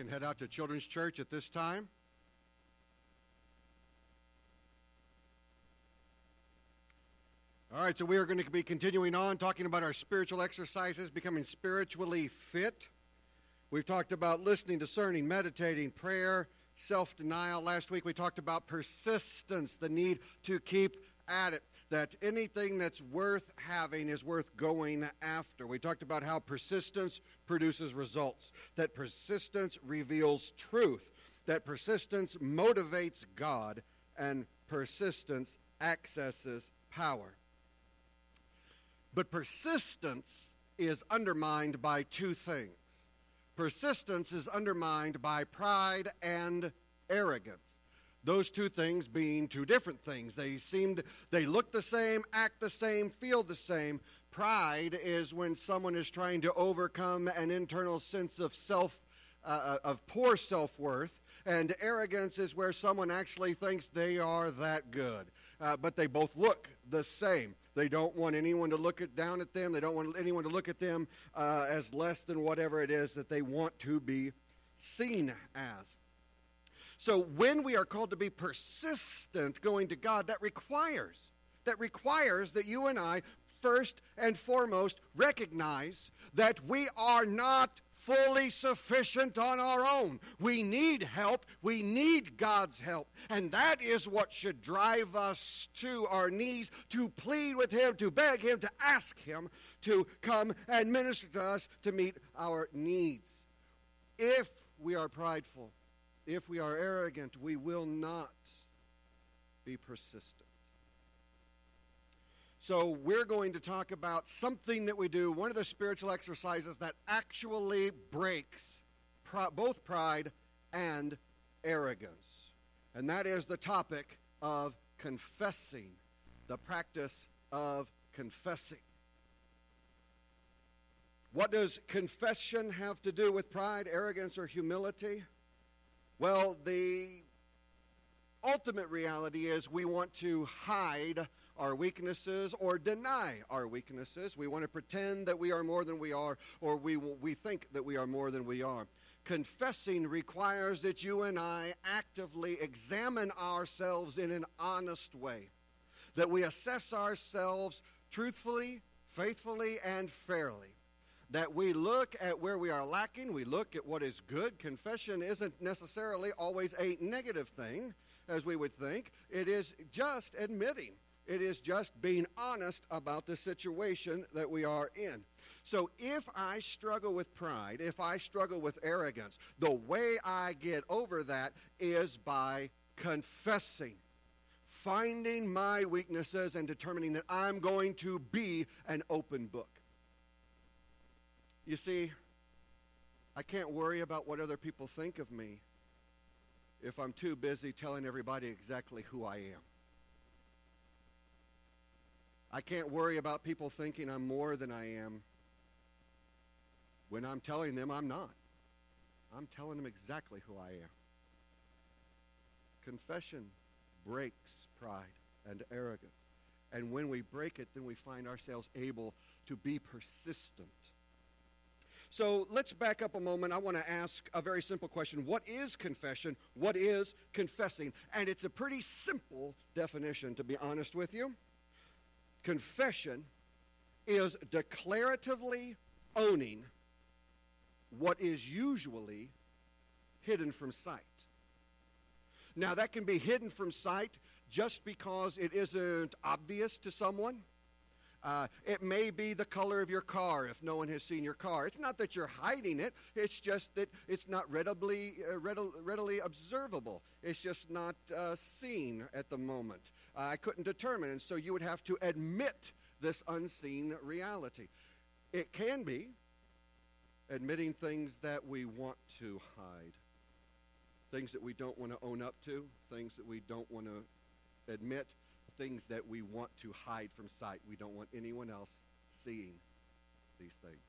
can head out to Children's Church at this time. All right, so we are going to be continuing on talking about our spiritual exercises, becoming spiritually fit. We've talked about listening, discerning, meditating, prayer, self denial. Last week we talked about persistence, the need to keep at it, that anything that's worth having is worth going after. We talked about how persistence produces results, that persistence reveals truth, that persistence motivates God, and persistence accesses power. But persistence is undermined by two things. Persistence is undermined by pride and arrogance. Those two things being two different things. They seem they look the same, act the same, feel the same. Pride is when someone is trying to overcome an internal sense of self uh, uh of poor self-worth and arrogance is where someone actually thinks they are that good. Uh, but they both look the same. They don't want anyone to look at, down at them. They don't want anyone to look at them uh, as less than whatever it is that they want to be seen as. So when we are called to be persistent going to God, that requires that requires that you and I first and foremost recognize that we are not fully sufficient on our own. We need help. We need God's help. And that is what should drive us to our knees to plead with Him, to beg Him, to ask Him to come and minister to us to meet our needs. If we are prideful, if we are arrogant, we will not be persistent. So, we're going to talk about something that we do, one of the spiritual exercises that actually breaks both pride and arrogance. And that is the topic of confessing, the practice of confessing. What does confession have to do with pride, arrogance, or humility? Well, the ultimate reality is we want to hide our weaknesses or deny our weaknesses. We want to pretend that we are more than we are, or we, we think that we are more than we are. Confessing requires that you and I actively examine ourselves in an honest way, that we assess ourselves truthfully, faithfully, and fairly. That we look at where we are lacking, we look at what is good. Confession isn't necessarily always a negative thing, as we would think. It is just admitting it is just being honest about the situation that we are in. So if I struggle with pride, if I struggle with arrogance, the way I get over that is by confessing, finding my weaknesses, and determining that I'm going to be an open book. You see, I can't worry about what other people think of me if I'm too busy telling everybody exactly who I am. I can't worry about people thinking I'm more than I am when I'm telling them I'm not. I'm telling them exactly who I am. Confession breaks pride and arrogance. And when we break it, then we find ourselves able to be persistent. So let's back up a moment. I want to ask a very simple question. What is confession? What is confessing? And it's a pretty simple definition, to be honest with you. Confession is declaratively owning what is usually hidden from sight. Now, that can be hidden from sight just because it isn't obvious to someone. Uh, it may be the color of your car if no one has seen your car. It's not that you're hiding it, it's just that it's not readily, uh, readily, observable. It's just not uh, seen at the moment. I couldn't determine. And so you would have to admit this unseen reality. It can be admitting things that we want to hide, things that we don't want to own up to, things that we don't want to admit, things that we want to hide from sight. We don't want anyone else seeing these things.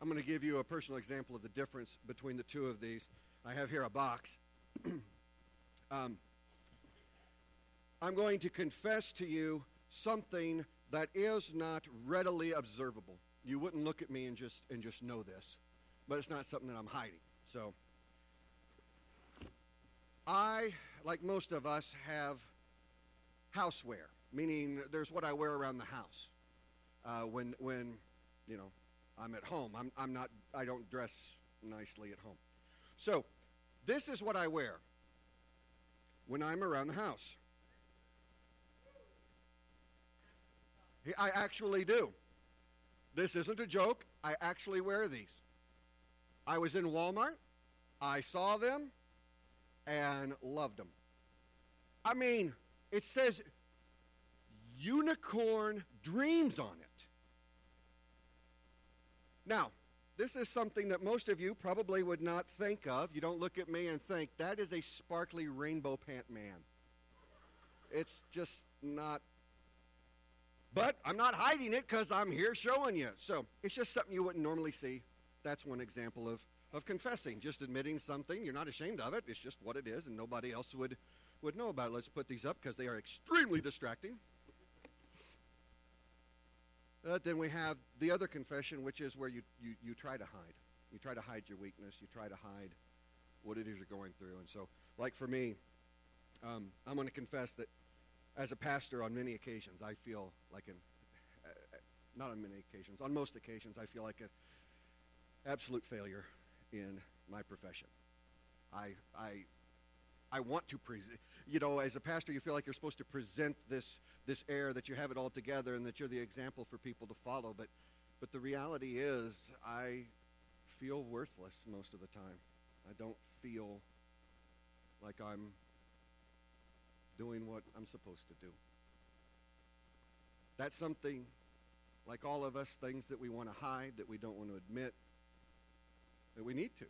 I'm going to give you a personal example of the difference between the two of these. I have here a box. um, I'm going to confess to you something that is not readily observable. You wouldn't look at me and just, and just know this. but it's not something that I'm hiding. So, I, like most of us, have housewear, meaning there's what I wear around the house. Uh, when, when, you know, I'm at home. I'm, I'm not, I don't dress nicely at home. So, this is what I wear when I'm around the house. I actually do. This isn't a joke. I actually wear these. I was in Walmart. I saw them and loved them. I mean, it says unicorn dreams on it. Now, this is something that most of you probably would not think of. You don't look at me and think, that is a sparkly rainbow pant man. It's just not. But I'm not hiding it because I'm here showing you. So it's just something you wouldn't normally see. That's one example of, of confessing, just admitting something. You're not ashamed of it. It's just what it is, and nobody else would, would know about it. Let's put these up because they are extremely distracting. Then we have the other confession, which is where you, you, you try to hide. You try to hide your weakness. You try to hide what it is you're going through. And so, like for me, um, I'm going to confess that as a pastor, on many occasions, I feel like an, uh, not on many occasions, on most occasions, I feel like an absolute failure in my profession. I, I, I want to present, you know, as a pastor, you feel like you're supposed to present this this air that you have it all together and that you're the example for people to follow. But, but the reality is, I feel worthless most of the time. I don't feel like I'm doing what I'm supposed to do. That's something, like all of us, things that we want to hide, that we don't want to admit, that we need to.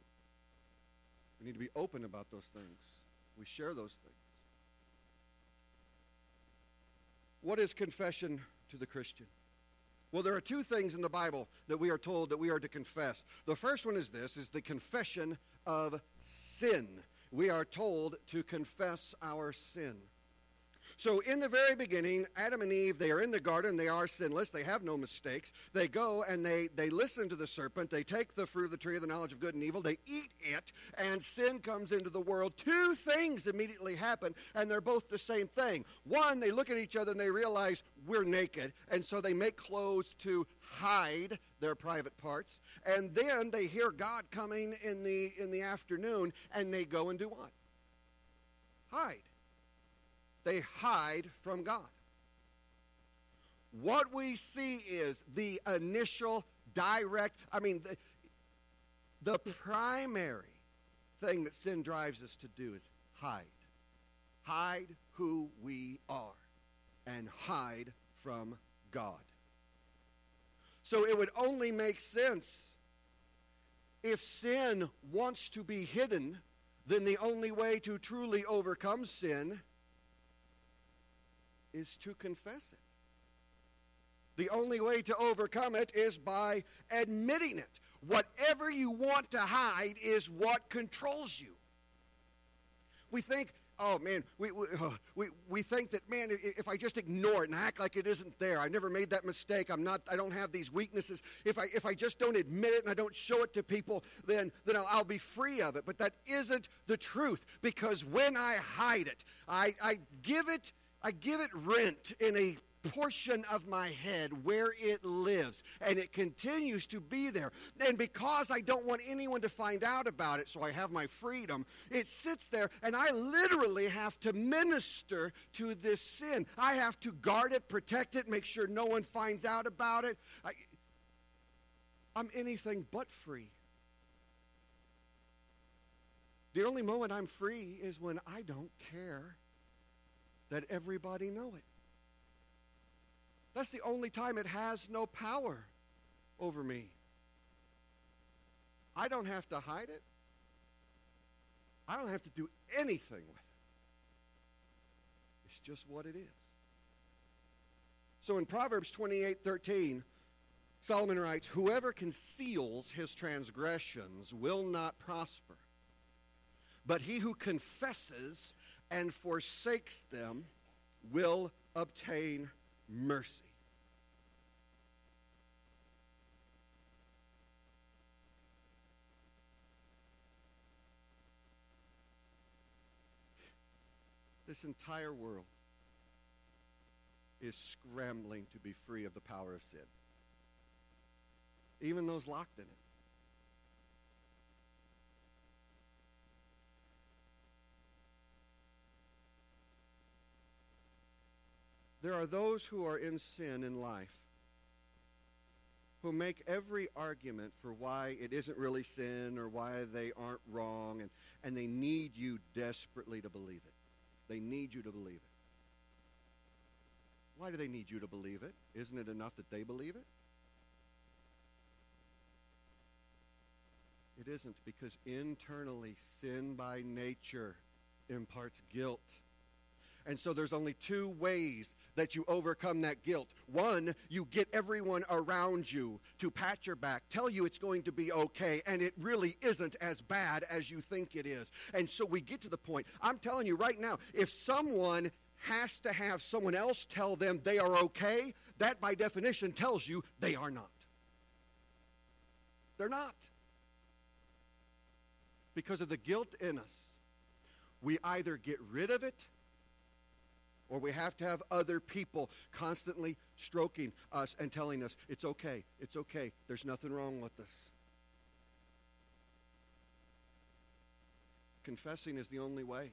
We need to be open about those things. We share those things. What is confession to the Christian? Well, there are two things in the Bible that we are told that we are to confess. The first one is this is the confession of sin. We are told to confess our sin. So, in the very beginning, Adam and Eve, they are in the garden. They are sinless. They have no mistakes. They go and they, they listen to the serpent. They take the fruit of the tree of the knowledge of good and evil. They eat it, and sin comes into the world. Two things immediately happen, and they're both the same thing. One, they look at each other and they realize we're naked, and so they make clothes to hide their private parts. And then they hear God coming in the, in the afternoon, and they go and do what? Hide they hide from God. What we see is the initial direct, I mean, the, the primary thing that sin drives us to do is hide. Hide who we are and hide from God. So it would only make sense if sin wants to be hidden, then the only way to truly overcome sin is to confess it. The only way to overcome it is by admitting it. Whatever you want to hide is what controls you. We think, oh man, we, we, uh, we, we think that, man, if I just ignore it and act like it isn't there, I never made that mistake, I'm not, I don't have these weaknesses. If I, if I just don't admit it and I don't show it to people, then, then I'll, I'll be free of it. But that isn't the truth because when I hide it, I, I give it I give it rent in a portion of my head where it lives, and it continues to be there. And because I don't want anyone to find out about it, so I have my freedom, it sits there, and I literally have to minister to this sin. I have to guard it, protect it, make sure no one finds out about it. I, I'm anything but free. The only moment I'm free is when I don't care that everybody know it. That's the only time it has no power over me. I don't have to hide it. I don't have to do anything with it. It's just what it is. So in Proverbs 28 13, Solomon writes, Whoever conceals his transgressions will not prosper, but he who confesses and forsakes them will obtain mercy. This entire world is scrambling to be free of the power of sin, even those locked in it. There are those who are in sin in life who make every argument for why it isn't really sin or why they aren't wrong, and, and they need you desperately to believe it. They need you to believe it. Why do they need you to believe it? Isn't it enough that they believe it? It isn't because internally sin by nature imparts guilt. And so there's only two ways that you overcome that guilt. One, you get everyone around you to pat your back, tell you it's going to be okay, and it really isn't as bad as you think it is. And so we get to the point. I'm telling you right now, if someone has to have someone else tell them they are okay, that by definition tells you they are not. They're not. Because of the guilt in us, we either get rid of it or we have to have other people constantly stroking us and telling us, it's okay, it's okay, there's nothing wrong with us. Confessing is the only way.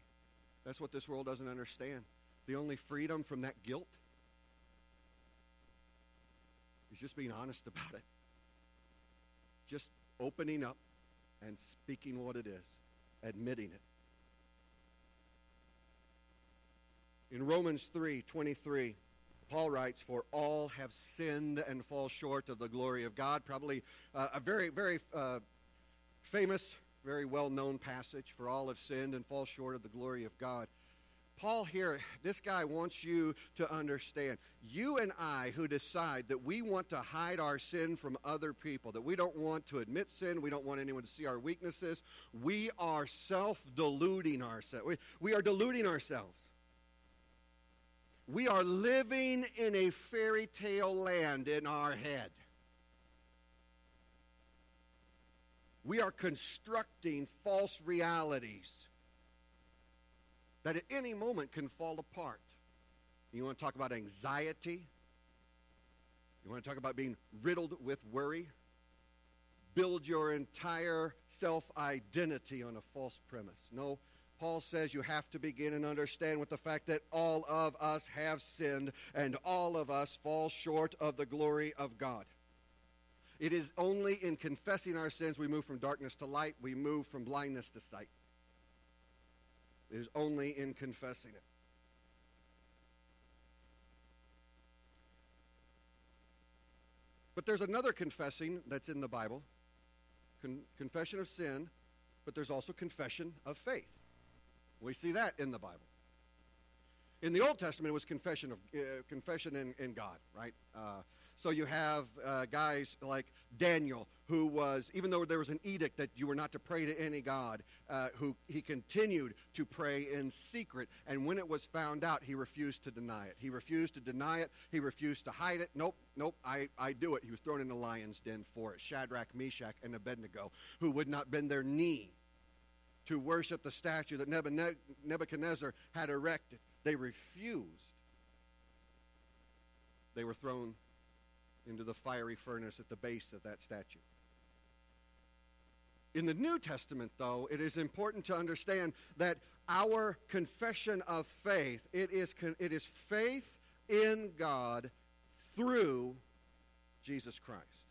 That's what this world doesn't understand. The only freedom from that guilt is just being honest about it. Just opening up and speaking what it is, admitting it. In Romans 3 23, Paul writes, For all have sinned and fall short of the glory of God. Probably uh, a very, very uh, famous, very well known passage. For all have sinned and fall short of the glory of God. Paul here, this guy wants you to understand. You and I, who decide that we want to hide our sin from other people, that we don't want to admit sin, we don't want anyone to see our weaknesses, we are self deluding ourselves. We, we are deluding ourselves. We are living in a fairy tale land in our head. We are constructing false realities that at any moment can fall apart. You want to talk about anxiety? You want to talk about being riddled with worry? Build your entire self identity on a false premise. No, Paul says you have to begin and understand with the fact that all of us have sinned and all of us fall short of the glory of God. It is only in confessing our sins we move from darkness to light, we move from blindness to sight. It is only in confessing it. But there's another confessing that's in the Bible Con- confession of sin, but there's also confession of faith. We see that in the Bible. In the Old Testament, it was confession of uh, confession in, in God, right? Uh, so you have uh, guys like Daniel, who was, even though there was an edict that you were not to pray to any God, uh, who he continued to pray in secret. And when it was found out, he refused to deny it. He refused to deny it. He refused to hide it. Nope, nope, I, I do it. He was thrown in the lion's den for it. Shadrach, Meshach, and Abednego, who would not bend their knee to worship the statue that Nebuchadnezzar had erected. They refused. They were thrown into the fiery furnace at the base of that statue. In the New Testament, though, it is important to understand that our confession of faith, it is, it is faith in God through Jesus Christ.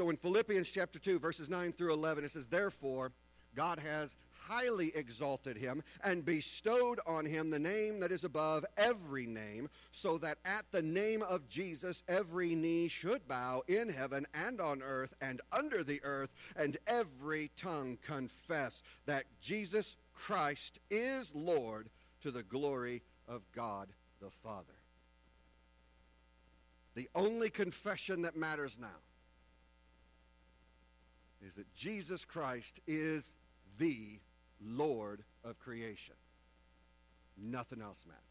So in Philippians chapter 2, verses 9 through 11, it says, Therefore, God has highly exalted him and bestowed on him the name that is above every name, so that at the name of Jesus every knee should bow in heaven and on earth and under the earth, and every tongue confess that Jesus Christ is Lord to the glory of God the Father. The only confession that matters now is that Jesus Christ is the Lord of creation. Nothing else matters.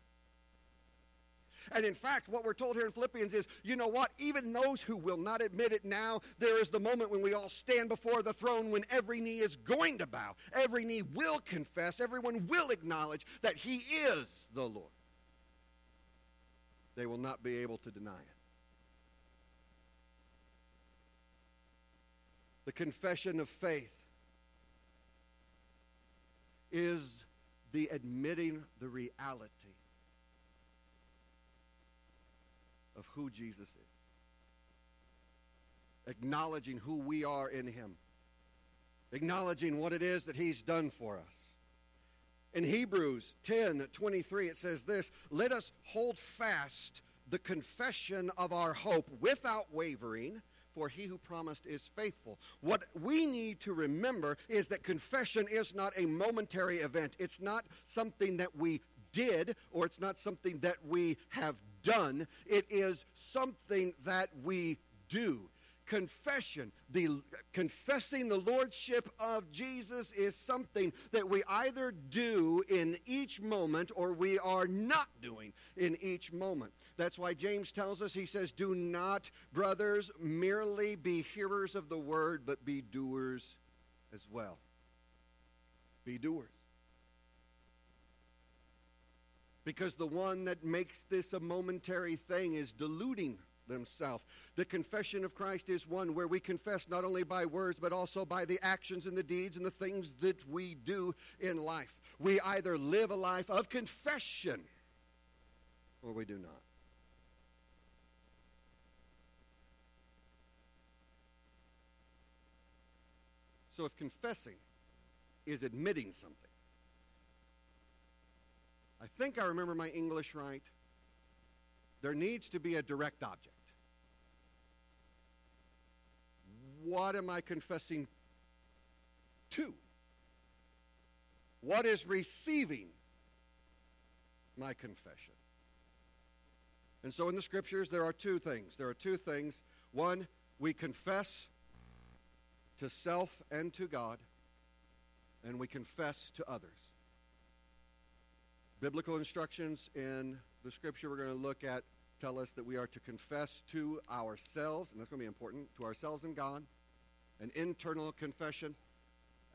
And in fact, what we're told here in Philippians is you know what? Even those who will not admit it now, there is the moment when we all stand before the throne when every knee is going to bow, every knee will confess, everyone will acknowledge that He is the Lord. They will not be able to deny it. The confession of faith is the admitting the reality of who Jesus is, acknowledging who we are in Him, acknowledging what it is that He's done for us. In Hebrews 10 23, it says this Let us hold fast the confession of our hope without wavering for he who promised is faithful. What we need to remember is that confession is not a momentary event. It's not something that we did or it's not something that we have done. It is something that we do confession, the confessing the lordship of Jesus is something that we either do in each moment or we are not doing in each moment. That's why James tells us, he says, Do not, brothers, merely be hearers of the word, but be doers as well. Be doers. Because the one that makes this a momentary thing is deluding themselves. The confession of Christ is one where we confess not only by words, but also by the actions and the deeds and the things that we do in life. We either live a life of confession or we do not. So if confessing is admitting something, I think I remember my English right. There needs to be a direct object. What am I confessing to? What is receiving my confession? And so in the scriptures, there are two things. There are two things. One, we confess to self and to God, and we confess to others. Biblical instructions in the scripture we're going to look at tell us that we are to confess to ourselves, and that's going to be important, to ourselves and God, an internal confession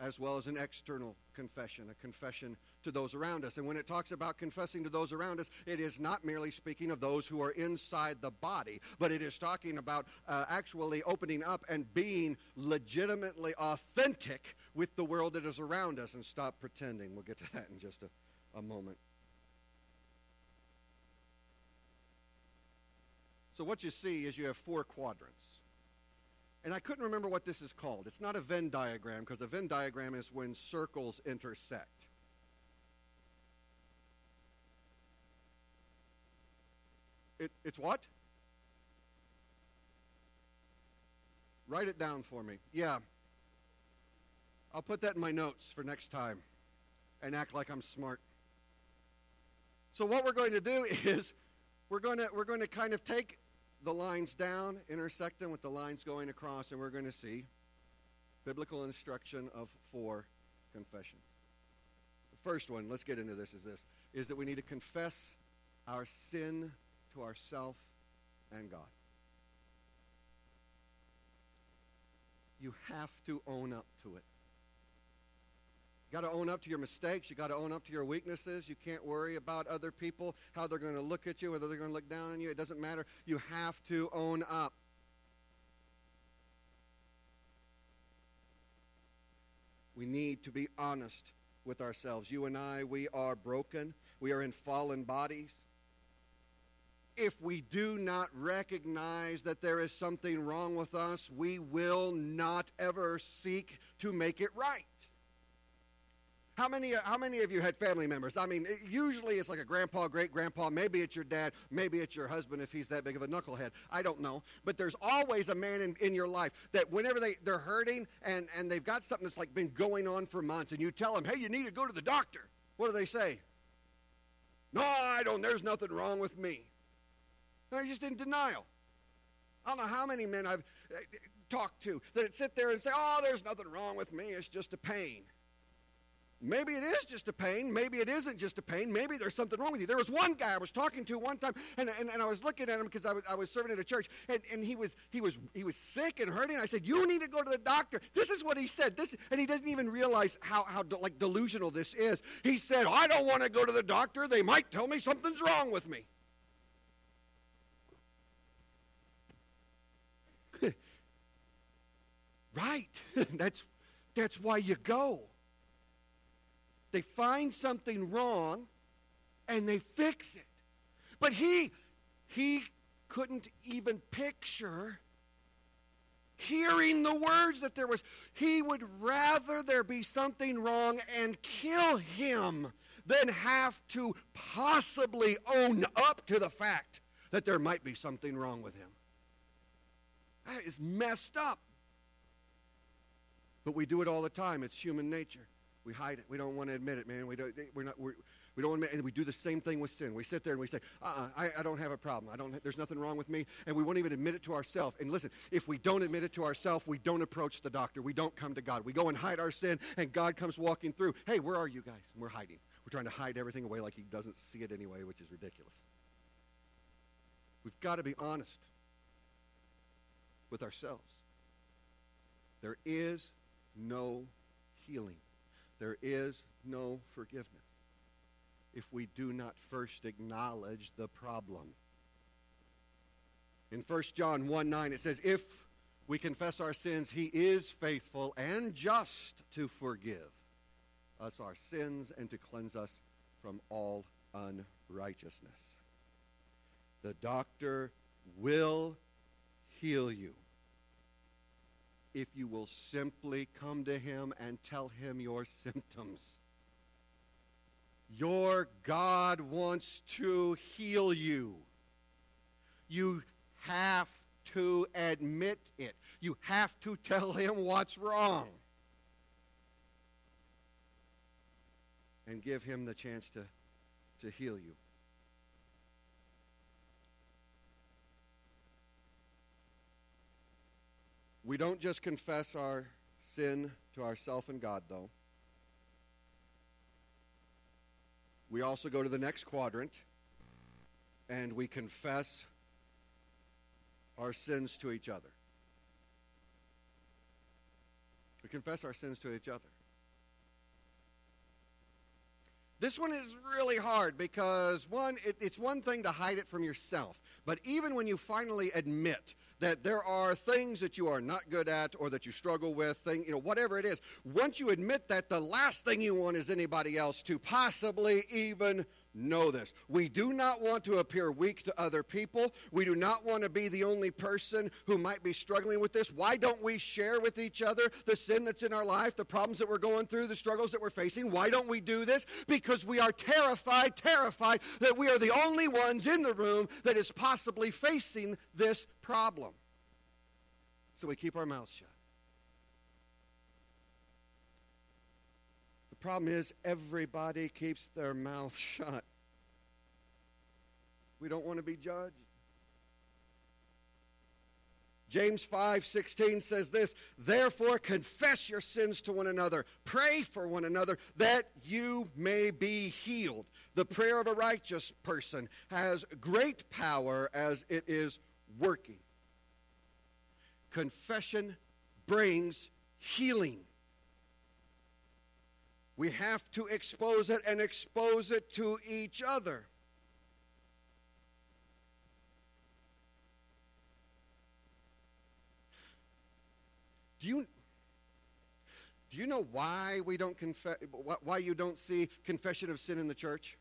as well as an external confession, a confession to those around us. And when it talks about confessing to those around us, it is not merely speaking of those who are inside the body, but it is talking about uh, actually opening up and being legitimately authentic with the world that is around us and stop pretending. We'll get to that in just a, a moment. So, what you see is you have four quadrants. And I couldn't remember what this is called. It's not a Venn diagram because a Venn diagram is when circles intersect. It, it's what? Write it down for me. Yeah. I'll put that in my notes for next time and act like I'm smart. So what we're going to do is we're going to we're going to kind of take the lines down, intersect them with the lines going across, and we're going to see biblical instruction of four confessions. The first one, let's get into this, is this, is that we need to confess our sin to ourself and God. You have to own up to it. You got to own up to your mistakes. You got to own up to your weaknesses. You can't worry about other people, how they're going to look at you, whether they're going to look down on you. It doesn't matter. You have to own up. We need to be honest with ourselves. You and I, we are broken. We are in fallen bodies. If we do not recognize that there is something wrong with us, we will not ever seek to make it right. How many, how many of you had family members? I mean, usually it's like a grandpa, great grandpa, maybe it's your dad, maybe it's your husband if he's that big of a knucklehead. I don't know. But there's always a man in, in your life that whenever they, they're hurting and, and they've got something that's like been going on for months, and you tell them, hey, you need to go to the doctor. What do they say? No, I don't. There's nothing wrong with me. They're just in denial. I don't know how many men I've uh, talked to that sit there and say, oh, there's nothing wrong with me. It's just a pain. maybe it is just a pain. Maybe it isn't just a pain. Maybe there's something wrong with you. There was one guy I was talking to one time, and, and, and I was looking at him because I was, I was serving at a church, and, and he, was, he, was, he was sick and hurting. I said, You need to go to the doctor. This is what he said. This, and he doesn't even realize how, how like delusional this is. He said, I don't want to go to the doctor. They might tell me something's wrong with me. Right. that's, that's why you go. They find something wrong and they fix it. But he he couldn't even picture hearing the words that there was he would rather there be something wrong and kill him than have to possibly own up to the fact that there might be something wrong with him. That is messed up. But we do it all the time. It's human nature. We hide it. We don't want to admit it, man. We don't, we're not, we're, we don't admit, and we do the same thing with sin. We sit there and we say, uh-uh, I, I don't have a problem. I don't, there's nothing wrong with me. And we won't even admit it to ourselves. And listen, if we don't admit it to ourselves, we don't approach the doctor. We don't come to God. We go and hide our sin, and God comes walking through. Hey, where are you guys? And we're hiding. We're trying to hide everything away like he doesn't see it anyway, which is ridiculous. We've got to be honest with ourselves. There is no healing there is no forgiveness if we do not first acknowledge the problem. In 1 John 1 9, it says, If we confess our sins, he is faithful and just to forgive us our sins and to cleanse us from all unrighteousness. The doctor will heal you if you will simply come to him and tell him your symptoms. Your God wants to heal you. You have to admit it. You have to tell him what's wrong. And give him the chance to, to heal you. We don't just confess our sin to ourself and God, though. We also go to the next quadrant and we confess our sins to each other. We confess our sins to each other. This one is really hard because, one, it, it's one thing to hide it from yourself. But even when you finally admit that there are things that you are not good at or that you struggle with, thing, you know, whatever it is, once you admit that, the last thing you want is anybody else to possibly even know this. We do not want to appear weak to other people. We do not want to be the only person who might be struggling with this. Why don't we share with each other the sin that's in our life, the problems that we're going through, the struggles that we're facing? Why don't we do this? Because we are terrified, terrified that we are the only ones in the room that is possibly facing this problem. So we keep our mouths shut. Problem is, everybody keeps their mouth shut. We don't want to be judged. James 5:16 says this, "Therefore confess your sins to one another, pray for one another that you may be healed." The prayer of a righteous person has great power as it is working. Confession brings healing. We have to expose it and expose it to each other. Do you, do you know why we don't confess, why you don't see confession of sin in the church?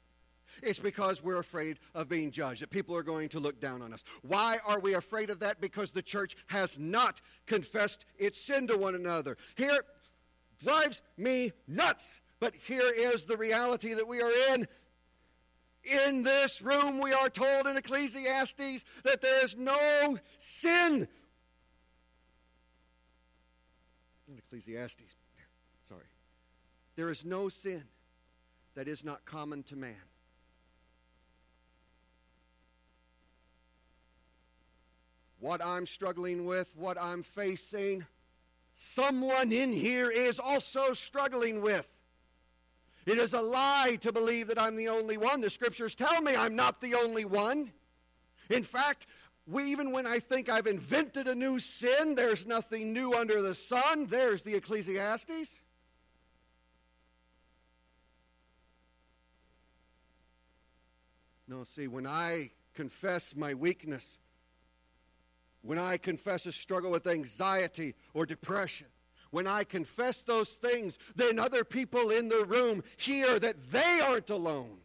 It's because we're afraid of being judged, that people are going to look down on us. Why are we afraid of that? Because the church has not confessed its sin to one another. Here drives me nuts but here is the reality that we are in. In this room, we are told in Ecclesiastes that there is no sin. In Ecclesiastes, sorry. There is no sin that is not common to man. What I'm struggling with, what I'm facing, someone in here is also struggling with. It is a lie to believe that I'm the only one. The scriptures tell me I'm not the only one. In fact, we, even when I think I've invented a new sin, there's nothing new under the sun. There's the Ecclesiastes. No, see, when I confess my weakness, when I confess a struggle with anxiety or depression, when I confess those things, then other people in the room hear that they aren't alone.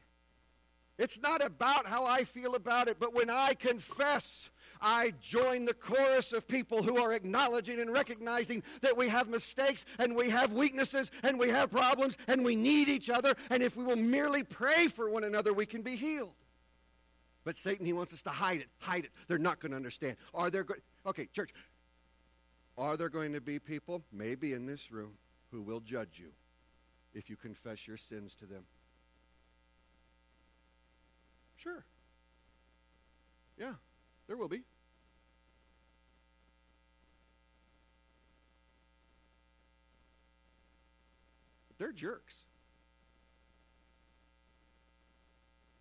It's not about how I feel about it, but when I confess, I join the chorus of people who are acknowledging and recognizing that we have mistakes and we have weaknesses and we have problems and we need each other. And if we will merely pray for one another, we can be healed. But Satan, he wants us to hide it. Hide it. They're not going to understand. Are there, go- okay, church, are there going to be people, maybe in this room, who will judge you if you confess your sins to them? Sure. Yeah, there will be. They're jerks.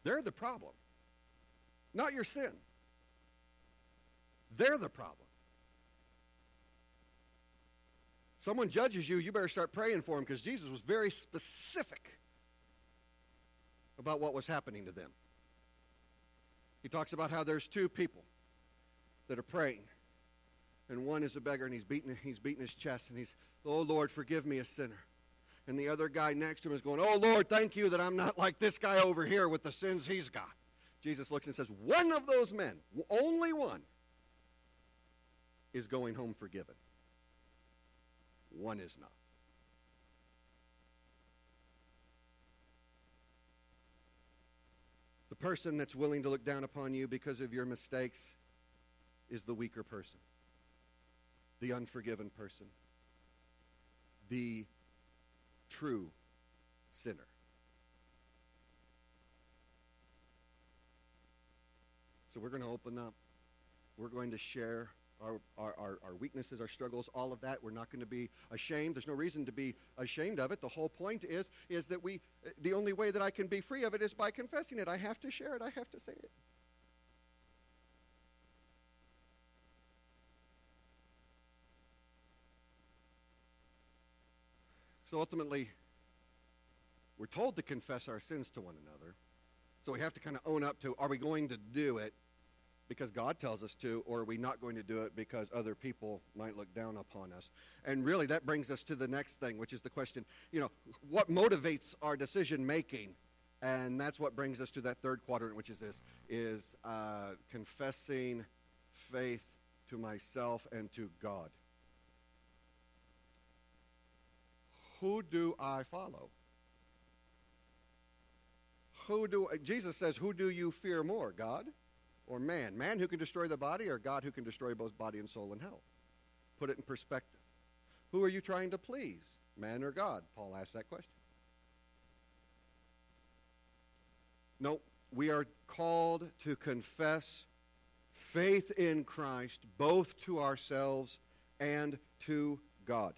They're the problem, not your sin. They're the problem. Someone judges you, you better start praying for them because Jesus was very specific about what was happening to them. He talks about how there's two people that are praying. And one is a beggar and he's beating, he's beating his chest and he's, Oh Lord, forgive me a sinner. And the other guy next to him is going, Oh Lord, thank you that I'm not like this guy over here with the sins he's got. Jesus looks and says, One of those men, only one, is going home forgiven. One is not. The person that's willing to look down upon you because of your mistakes is the weaker person, the unforgiven person, the true sinner. So we're going to open up. We're going to share our, our, our, weaknesses, our struggles, all of that. We're not going to be ashamed. There's no reason to be ashamed of it. The whole point is, is that we, the only way that I can be free of it is by confessing it. I have to share it. I have to say it. So ultimately, we're told to confess our sins to one another. So we have to kind of own up to are we going to do it because God tells us to, or are we not going to do it because other people might look down upon us? And really, that brings us to the next thing, which is the question you know, what motivates our decision making? And that's what brings us to that third quadrant, which is this is uh, confessing faith to myself and to God. Who do I follow? Who do Jesus says, "Who do you fear more, God or man? Man who can destroy the body, or God who can destroy both body and soul in hell?" Put it in perspective. Who are you trying to please, man or God? Paul asked that question. No, we are called to confess faith in Christ both to ourselves and to God.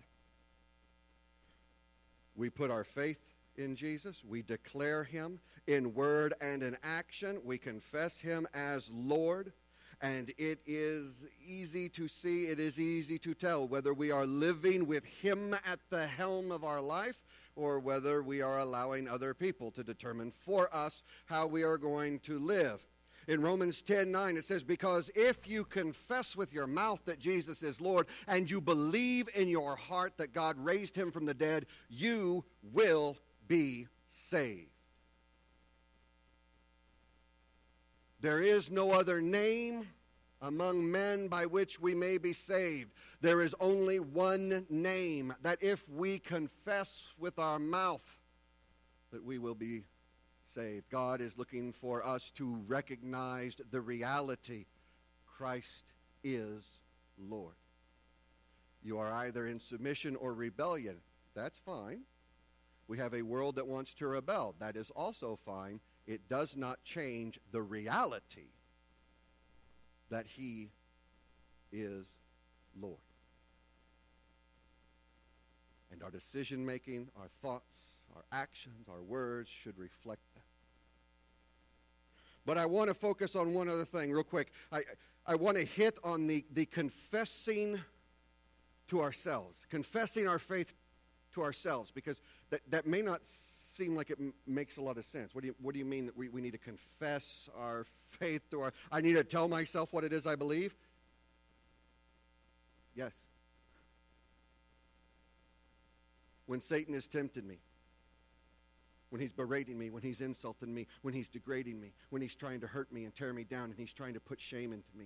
We put our faith in Jesus. We declare him in word and in action. We confess him as Lord. And it is easy to see, it is easy to tell whether we are living with him at the helm of our life or whether we are allowing other people to determine for us how we are going to live. In Romans 10 9, it says, Because if you confess with your mouth that Jesus is Lord and you believe in your heart that God raised him from the dead, you will be saved. There is no other name among men by which we may be saved. There is only one name that if we confess with our mouth that we will be saved. God is looking for us to recognize the reality Christ is Lord. You are either in submission or rebellion. That's fine. We have a world that wants to rebel. That is also fine. It does not change the reality that He is Lord. And our decision making, our thoughts, our actions, our words should reflect that. But I want to focus on one other thing real quick. I, I want to hit on the, the confessing to ourselves, confessing our faith to ourselves, because that, that may not seem like it m- makes a lot of sense. What do you, what do you mean that we, we need to confess our faith to our. I need to tell myself what it is I believe? Yes. When Satan has tempted me, when he's berating me, when he's insulting me, when he's degrading me, when he's trying to hurt me and tear me down, and he's trying to put shame into me.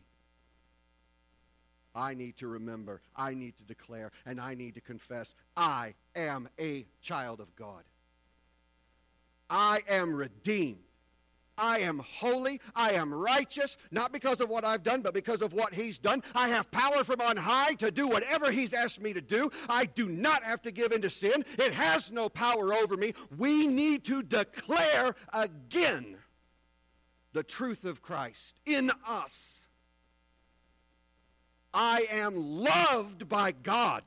I need to remember, I need to declare, and I need to confess I am a child of God. I am redeemed. I am holy. I am righteous, not because of what I've done, but because of what He's done. I have power from on high to do whatever He's asked me to do. I do not have to give in to sin. It has no power over me. We need to declare again the truth of Christ in us. I am loved by God.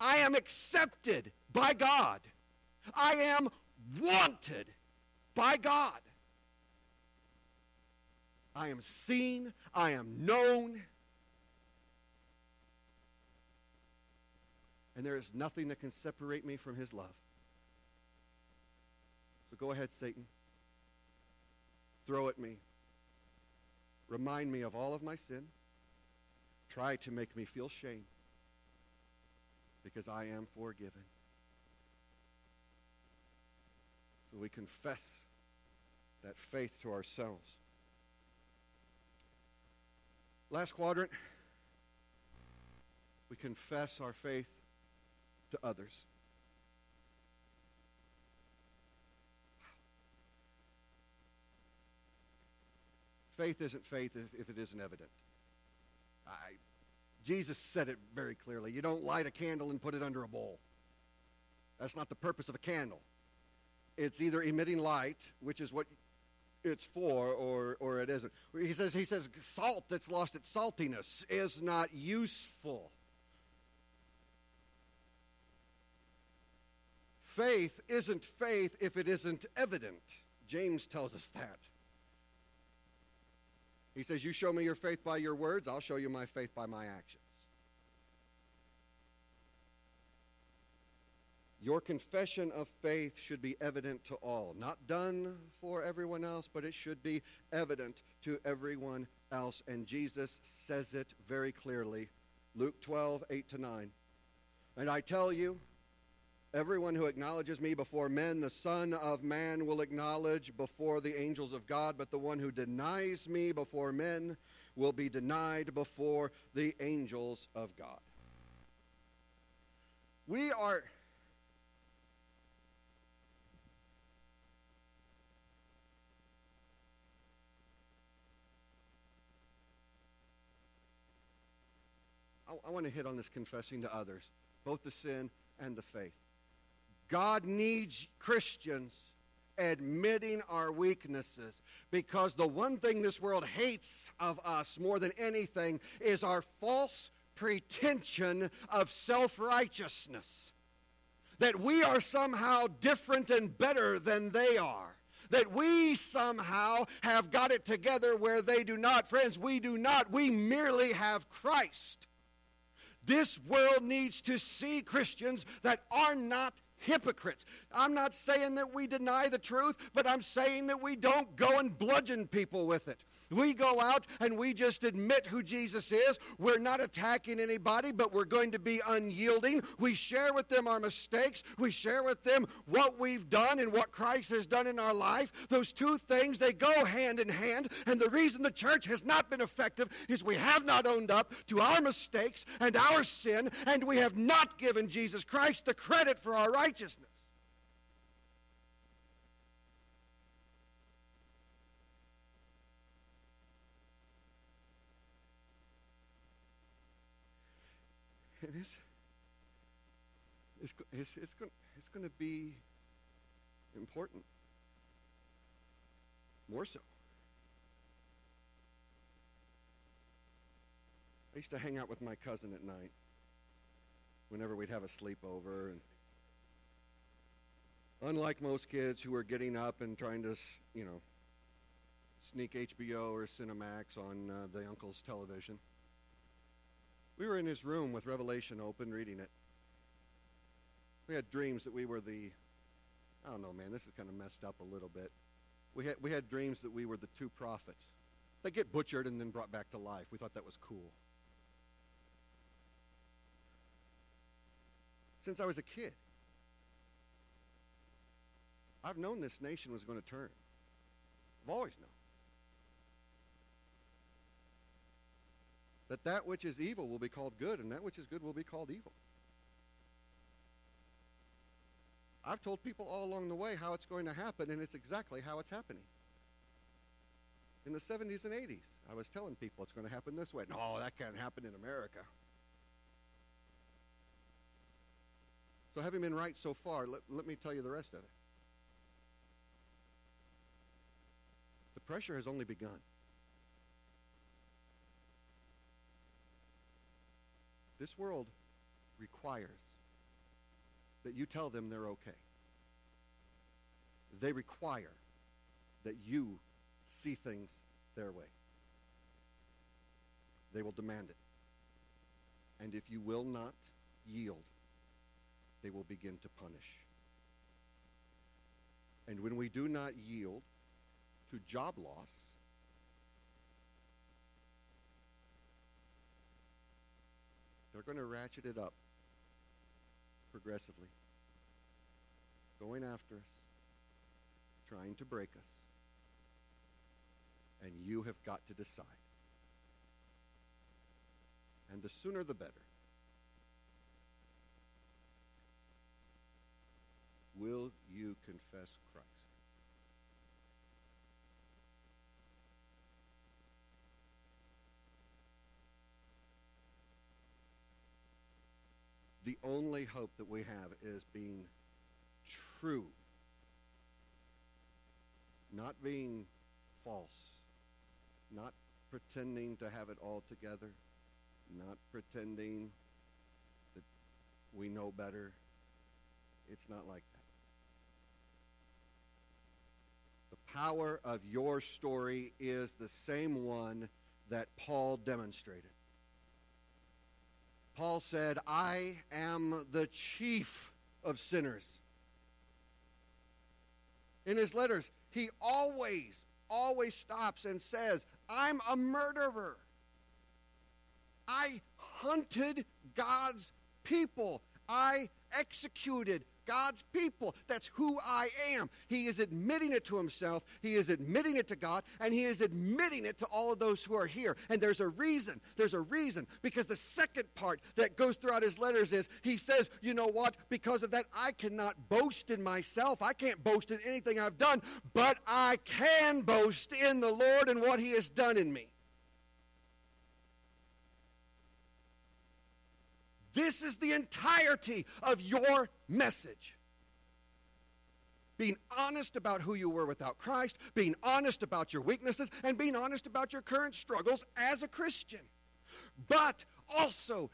I am accepted by God. I am wanted by God. I am seen. I am known. And there is nothing that can separate me from his love. So go ahead, Satan. Throw at me. Remind me of all of my sin. Try to make me feel shame because I am forgiven. So we confess that faith to ourselves. Last quadrant, we confess our faith to others. Faith isn't faith if, if it isn't evident. I, Jesus said it very clearly. You don't light a candle and put it under a bowl. That's not the purpose of a candle. It's either emitting light, which is what it's for, or, or it isn't. He says, he says salt that's lost its saltiness is not useful. Faith isn't faith if it isn't evident. James tells us that. He says, You show me your faith by your words, I'll show you my faith by my actions. Your confession of faith should be evident to all. Not done for everyone else, but it should be evident to everyone else. And Jesus says it very clearly. Luke 12, 8 to 9. And I tell you, everyone who acknowledges me before men, the Son of Man will acknowledge before the angels of God, but the one who denies me before men will be denied before the angels of God. We are I, I want to hit on this confessing to others, both the sin and the faith. God needs Christians admitting our weaknesses because the one thing this world hates of us more than anything is our false pretension of self righteousness. That we are somehow different and better than they are. That we somehow have got it together where they do not. Friends, we do not. We merely have Christ. This world needs to see Christians that are not hypocrites. I'm not saying that we deny the truth, but I'm saying that we don't go and bludgeon people with it. We go out and we just admit who Jesus is. We're not attacking anybody, but we're going to be unyielding. We share with them our mistakes. We share with them what we've done and what Christ has done in our life. Those two things, they go hand in hand. And the reason the church has not been effective is we have not owned up to our mistakes and our sin, and we have not given Jesus Christ the credit for our righteousness. it is. It's, it's, it's, going, it's going to be important. More so. I used to hang out with my cousin at night whenever we'd have a sleepover. And Unlike most kids who are getting up and trying to, you know, sneak HBO or Cinemax on uh, the uncle's television, we were in his room with Revelation open, reading it. We had dreams that we were the, I don't know, man, this is kind of messed up a little bit. We had, we had dreams that we were the two prophets. They get butchered and then brought back to life. We thought that was cool. Since I was a kid, I've known this nation was going to turn. I've always known. That that which is evil will be called good, and that which is good will be called evil. I've told people all along the way how it's going to happen, and it's exactly how it's happening. In the 70s and 80s, I was telling people it's going to happen this way. No, that can't happen in America. So, having been right so far, let, let me tell you the rest of it. The pressure has only begun. This world requires that you tell them they're okay. They require that you see things their way. They will demand it. And if you will not yield, they will begin to punish. And when we do not yield to job loss, they're going to ratchet it up progressively, going after us, trying to break us. And you have got to decide. And the sooner the better. Will you confess Christ? The only hope that we have is being true, not being false, not pretending to have it all together, not pretending that we know better. It's not like that. The power of your story is the same one that Paul demonstrated. Paul said, I am the chief of sinners. In his letters, he always, always stops and says, I'm a murderer. I hunted God's people. I executed God's people. That's who I am. He is admitting it to himself, he is admitting it to God, and he is admitting it to all of those who are here. And there's a reason. There's a reason. Because the second part that goes throughout his letters is he says, you know what? Because of that, I cannot boast in myself. I can't boast in anything I've done, but I can boast in the Lord and what he has done in me. This is the entirety of your message. Being honest about who you were without Christ, being honest about your weaknesses, and being honest about your current struggles as a Christian. But also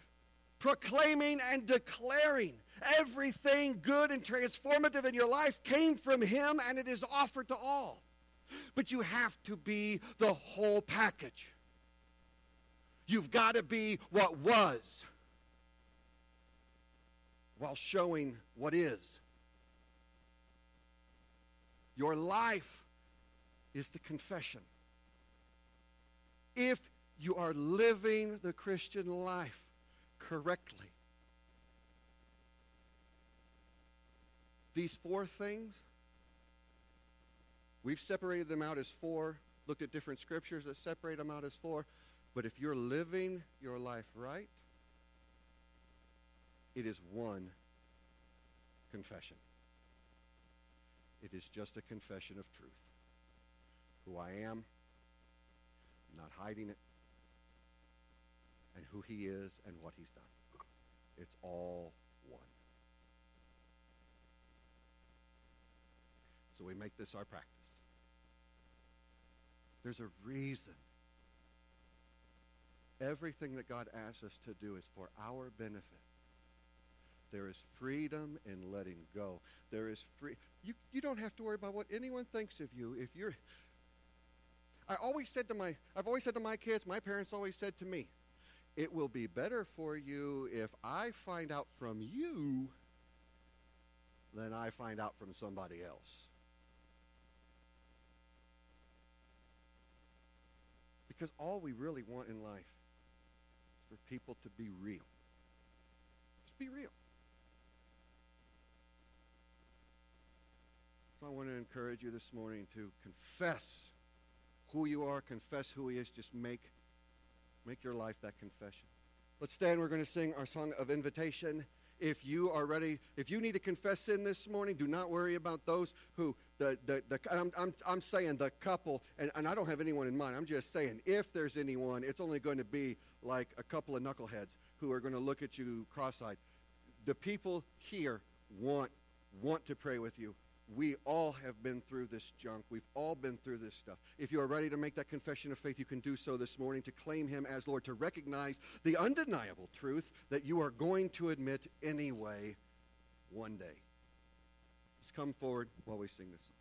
proclaiming and declaring everything good and transformative in your life came from Him and it is offered to all. But you have to be the whole package. You've got to be what was while showing what is. Your life is the confession. If you are living the Christian life correctly, these four things, we've separated them out as four, looked at different scriptures that separate them out as four. But if you're living your life right, it is one confession. It is just a confession of truth. Who I am, not hiding it, and who he is and what he's done. It's all one. So we make this our practice. There's a reason. Everything that God asks us to do is for our benefit There is freedom in letting go. There is free. You, you don't have to worry about what anyone thinks of you. If you're, I always said to my, I've always said to my kids, my parents always said to me, it will be better for you if I find out from you than I find out from somebody else. Because all we really want in life is for people to be real. Just be real. So I want to encourage you this morning to confess who you are, confess who he is, just make make your life that confession. Let's stand. We're going to sing our song of invitation. If you are ready, if you need to confess sin this morning, do not worry about those who, the, the, the, I'm, I'm, I'm saying the couple, and, and I don't have anyone in mind. I'm just saying if there's anyone, it's only going to be like a couple of knuckleheads who are going to look at you cross eyed. The people here want, want to pray with you, we all have been through this junk. We've all been through this stuff. If you are ready to make that confession of faith, you can do so this morning to claim Him as Lord, to recognize the undeniable truth that you are going to admit anyway one day. Let's come forward while we sing this song.